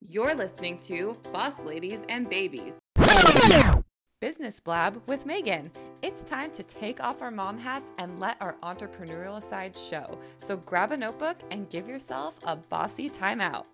You're listening to Boss Ladies and Babies. Business Blab with Megan. It's time to take off our mom hats and let our entrepreneurial side show. So grab a notebook and give yourself a bossy timeout.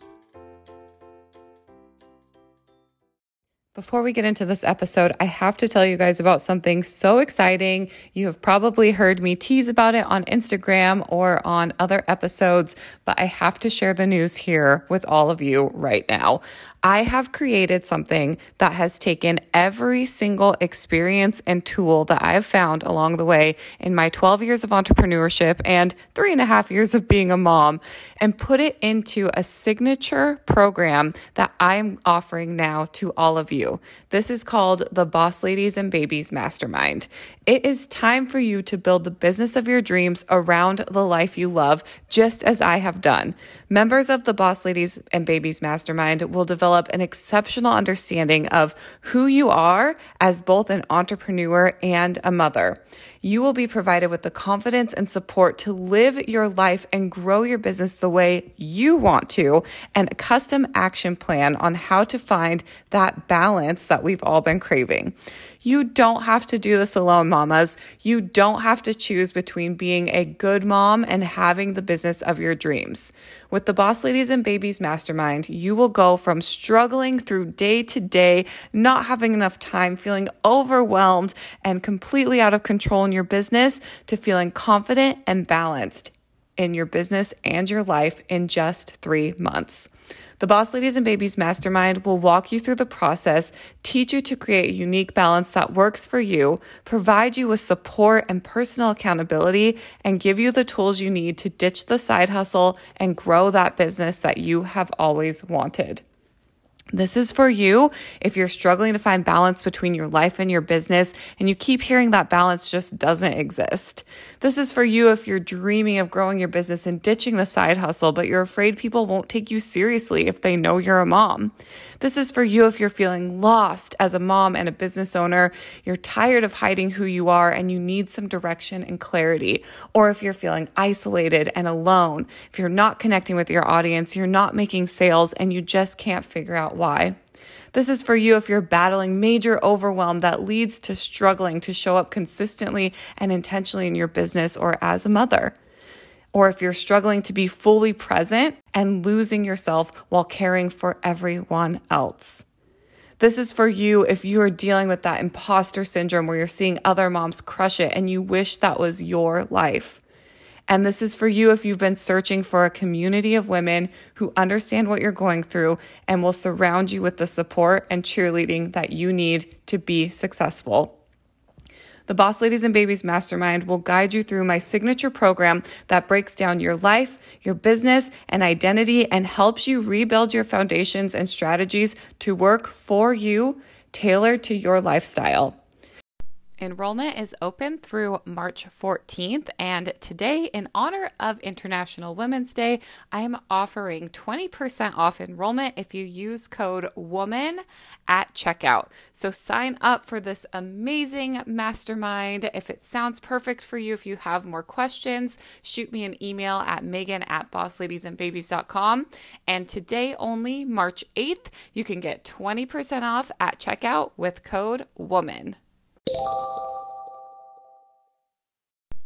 Before we get into this episode, I have to tell you guys about something so exciting. You have probably heard me tease about it on Instagram or on other episodes, but I have to share the news here with all of you right now. I have created something that has taken every single experience and tool that I have found along the way in my 12 years of entrepreneurship and three and a half years of being a mom and put it into a signature program that I'm offering now to all of you. This is called the Boss Ladies and Babies Mastermind. It is time for you to build the business of your dreams around the life you love, just as I have done. Members of the Boss Ladies and Babies Mastermind will develop develop an exceptional understanding of who you are as both an entrepreneur and a mother. You will be provided with the confidence and support to live your life and grow your business the way you want to, and a custom action plan on how to find that balance that we've all been craving. You don't have to do this alone, mamas. You don't have to choose between being a good mom and having the business of your dreams. With the Boss Ladies and Babies Mastermind, you will go from struggling through day to day, not having enough time, feeling overwhelmed and completely out of control in your business to feeling confident and balanced in your business and your life in just three months. The Boss Ladies and Babies Mastermind will walk you through the process, teach you to create a unique balance that works for you, provide you with support and personal accountability, and give you the tools you need to ditch the side hustle and grow that business that you have always wanted. This is for you if you're struggling to find balance between your life and your business and you keep hearing that balance just doesn't exist. This is for you if you're dreaming of growing your business and ditching the side hustle, but you're afraid people won't take you seriously if they know you're a mom. This is for you if you're feeling lost as a mom and a business owner, you're tired of hiding who you are and you need some direction and clarity. Or if you're feeling isolated and alone, if you're not connecting with your audience, you're not making sales and you just can't figure out why. This is for you if you're battling major overwhelm that leads to struggling to show up consistently and intentionally in your business or as a mother or if you're struggling to be fully present and losing yourself while caring for everyone else. This is for you if you are dealing with that imposter syndrome where you're seeing other moms crush it and you wish that was your life. And this is for you if you've been searching for a community of women who understand what you're going through and will surround you with the support and cheerleading that you need to be successful. The Boss Ladies and Babies Mastermind will guide you through my signature program that breaks down your life, your business, and identity and helps you rebuild your foundations and strategies to work for you, tailored to your lifestyle. Enrollment is open through March 14th, and today, in honor of International Women's Day, I am offering 20% off enrollment if you use code WOMAN at checkout. So sign up for this amazing mastermind. If it sounds perfect for you, if you have more questions, shoot me an email at megan at bossladiesandbabies.com. And today, only March 8th, you can get 20% off at checkout with code WOMAN.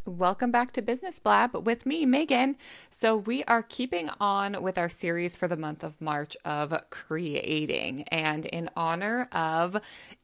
Welcome back to Business Blab with me, Megan. So, we are keeping on with our series for the month of March of creating. And in honor of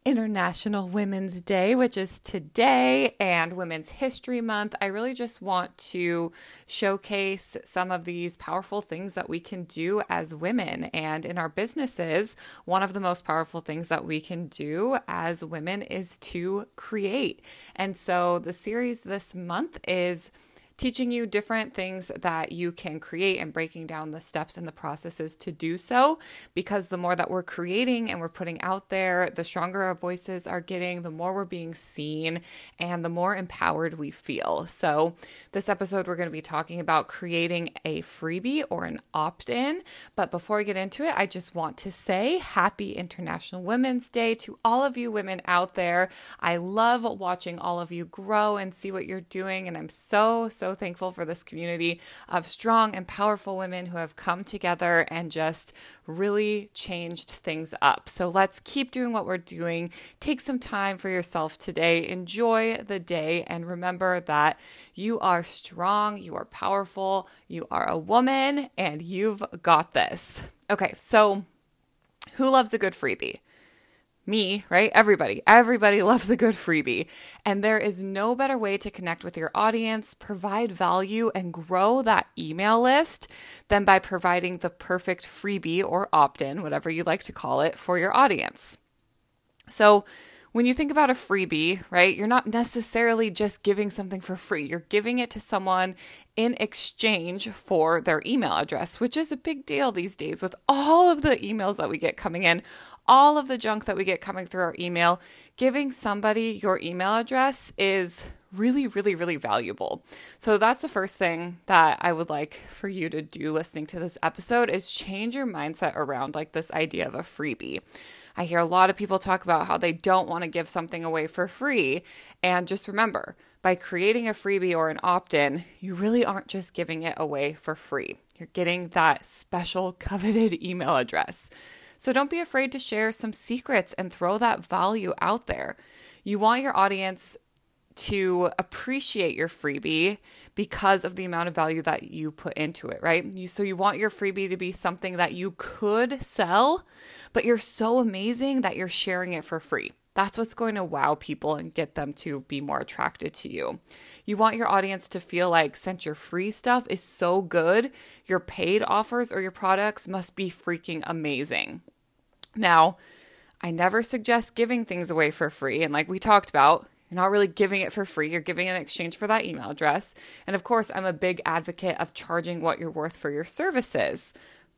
International Women's Day, which is today, and Women's History Month, I really just want to showcase some of these powerful things that we can do as women and in our businesses. One of the most powerful things that we can do as women is to create. And so the series this month is teaching you different things that you can create and breaking down the steps and the processes to do so. Because the more that we're creating and we're putting out there, the stronger our voices are getting, the more we're being seen, and the more empowered we feel. So, this episode, we're going to be talking about creating a freebie or an opt in. But before we get into it, I just want to say happy International Women's Day to all of you women out there. I love watching all of you grow and see what you're doing, and I'm so, so so thankful for this community of strong and powerful women who have come together and just really changed things up. So let's keep doing what we're doing. Take some time for yourself today. Enjoy the day and remember that you are strong, you are powerful, you are a woman, and you've got this. Okay, so who loves a good freebie? Me, right? Everybody, everybody loves a good freebie. And there is no better way to connect with your audience, provide value, and grow that email list than by providing the perfect freebie or opt in, whatever you like to call it, for your audience. So, when you think about a freebie, right, you're not necessarily just giving something for free. You're giving it to someone in exchange for their email address, which is a big deal these days with all of the emails that we get coming in, all of the junk that we get coming through our email. Giving somebody your email address is really, really, really valuable. So that's the first thing that I would like for you to do listening to this episode is change your mindset around like this idea of a freebie. I hear a lot of people talk about how they don't want to give something away for free. And just remember, by creating a freebie or an opt in, you really aren't just giving it away for free. You're getting that special coveted email address. So don't be afraid to share some secrets and throw that value out there. You want your audience to appreciate your freebie because of the amount of value that you put into it, right? You, so you want your freebie to be something that you could sell, but you're so amazing that you're sharing it for free. That's what's going to wow people and get them to be more attracted to you. You want your audience to feel like since your free stuff is so good, your paid offers or your products must be freaking amazing. Now, I never suggest giving things away for free. And like we talked about, you're not really giving it for free. You're giving in exchange for that email address. And of course, I'm a big advocate of charging what you're worth for your services.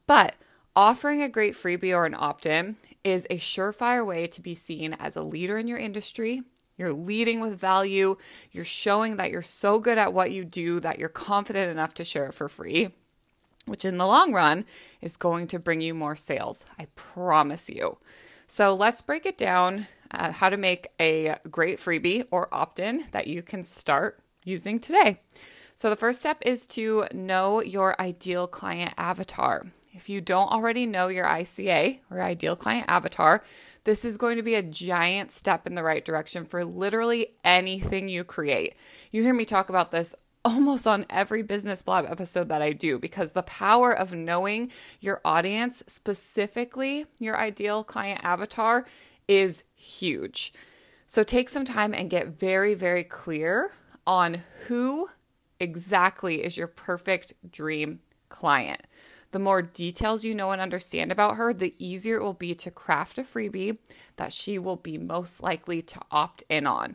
But offering a great freebie or an opt in is a surefire way to be seen as a leader in your industry. You're leading with value. You're showing that you're so good at what you do that you're confident enough to share it for free, which in the long run is going to bring you more sales. I promise you. So let's break it down uh, how to make a great freebie or opt in that you can start using today. So, the first step is to know your ideal client avatar. If you don't already know your ICA or ideal client avatar, this is going to be a giant step in the right direction for literally anything you create. You hear me talk about this almost on every Business Blab episode that I do because the power of knowing your audience, specifically your ideal client avatar, is huge. So take some time and get very, very clear on who exactly is your perfect dream client. The more details you know and understand about her, the easier it will be to craft a freebie that she will be most likely to opt in on.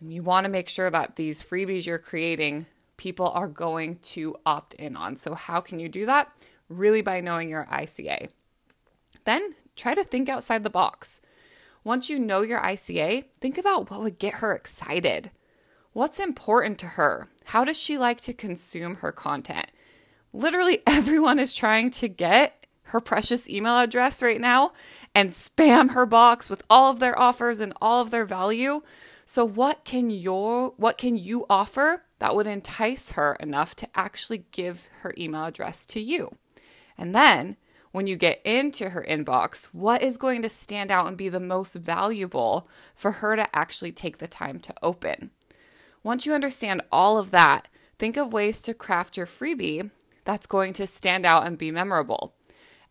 And you want to make sure that these freebies you're creating, people are going to opt in on. So, how can you do that? Really by knowing your ICA. Then try to think outside the box. Once you know your ICA, think about what would get her excited. What's important to her? How does she like to consume her content? Literally everyone is trying to get her precious email address right now and spam her box with all of their offers and all of their value. So what can your what can you offer that would entice her enough to actually give her email address to you? And then when you get into her inbox, what is going to stand out and be the most valuable for her to actually take the time to open? Once you understand all of that, think of ways to craft your freebie that's going to stand out and be memorable.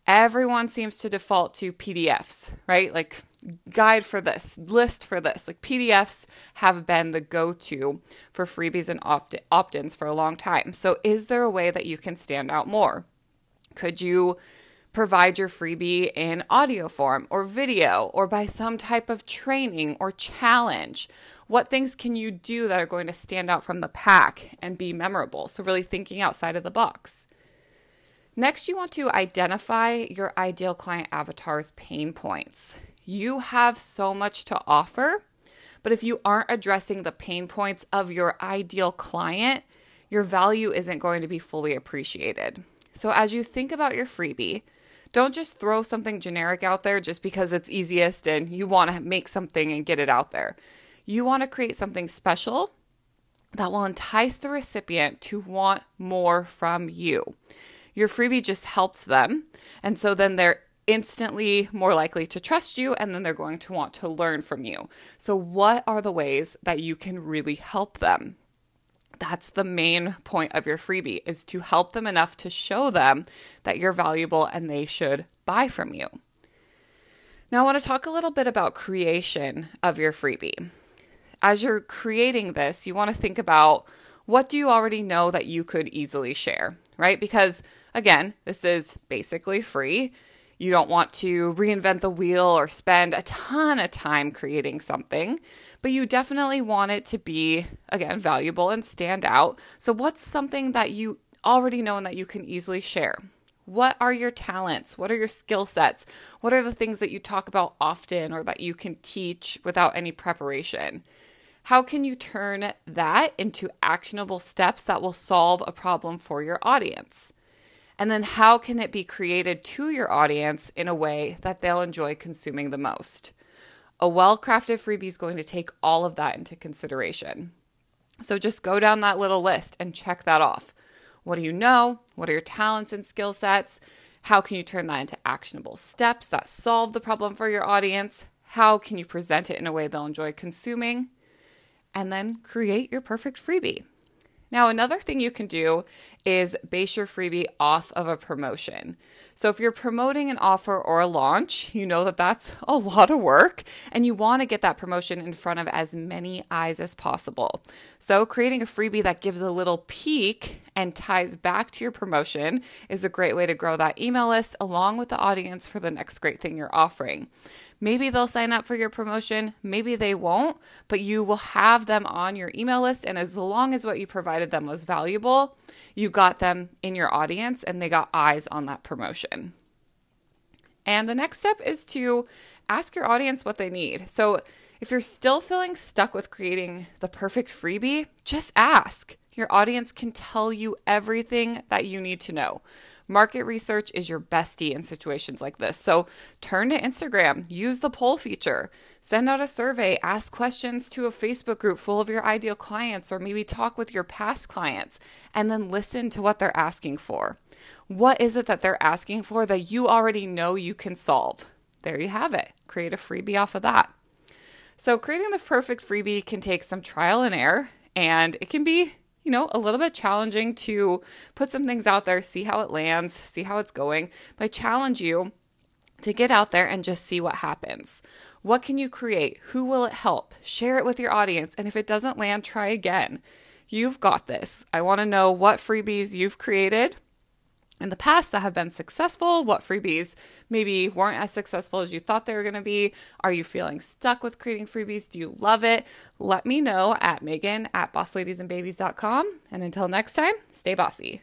Everyone seems to default to PDFs, right? Like guide for this, list for this. Like PDFs have been the go to for freebies and opt ins for a long time. So, is there a way that you can stand out more? Could you provide your freebie in audio form or video or by some type of training or challenge. What things can you do that are going to stand out from the pack and be memorable? So, really thinking outside of the box. Next, you want to identify your ideal client avatar's pain points. You have so much to offer, but if you aren't addressing the pain points of your ideal client, your value isn't going to be fully appreciated. So, as you think about your freebie, don't just throw something generic out there just because it's easiest and you want to make something and get it out there. You want to create something special that will entice the recipient to want more from you. Your freebie just helps them. And so then they're instantly more likely to trust you and then they're going to want to learn from you. So, what are the ways that you can really help them? That's the main point of your freebie is to help them enough to show them that you're valuable and they should buy from you. Now, I want to talk a little bit about creation of your freebie. As you're creating this, you want to think about what do you already know that you could easily share, right? Because again, this is basically free. You don't want to reinvent the wheel or spend a ton of time creating something, but you definitely want it to be, again, valuable and stand out. So, what's something that you already know and that you can easily share? What are your talents? What are your skill sets? What are the things that you talk about often or that you can teach without any preparation? How can you turn that into actionable steps that will solve a problem for your audience? And then how can it be created to your audience in a way that they'll enjoy consuming the most? A well crafted freebie is going to take all of that into consideration. So just go down that little list and check that off. What do you know? What are your talents and skill sets? How can you turn that into actionable steps that solve the problem for your audience? How can you present it in a way they'll enjoy consuming? And then create your perfect freebie. Now, another thing you can do is base your freebie off of a promotion. So, if you're promoting an offer or a launch, you know that that's a lot of work and you want to get that promotion in front of as many eyes as possible. So, creating a freebie that gives a little peek and ties back to your promotion is a great way to grow that email list along with the audience for the next great thing you're offering. Maybe they'll sign up for your promotion, maybe they won't, but you will have them on your email list. And as long as what you provided them was valuable, you got them in your audience and they got eyes on that promotion. And the next step is to ask your audience what they need. So if you're still feeling stuck with creating the perfect freebie, just ask. Your audience can tell you everything that you need to know. Market research is your bestie in situations like this. So turn to Instagram, use the poll feature, send out a survey, ask questions to a Facebook group full of your ideal clients, or maybe talk with your past clients, and then listen to what they're asking for. What is it that they're asking for that you already know you can solve? There you have it. Create a freebie off of that. So, creating the perfect freebie can take some trial and error, and it can be you know, a little bit challenging to put some things out there, see how it lands, see how it's going. But I challenge you to get out there and just see what happens. What can you create? Who will it help? Share it with your audience. And if it doesn't land, try again. You've got this. I want to know what freebies you've created in the past that have been successful? What freebies maybe weren't as successful as you thought they were going to be? Are you feeling stuck with creating freebies? Do you love it? Let me know at Megan at bossladiesandbabies.com. And until next time, stay bossy.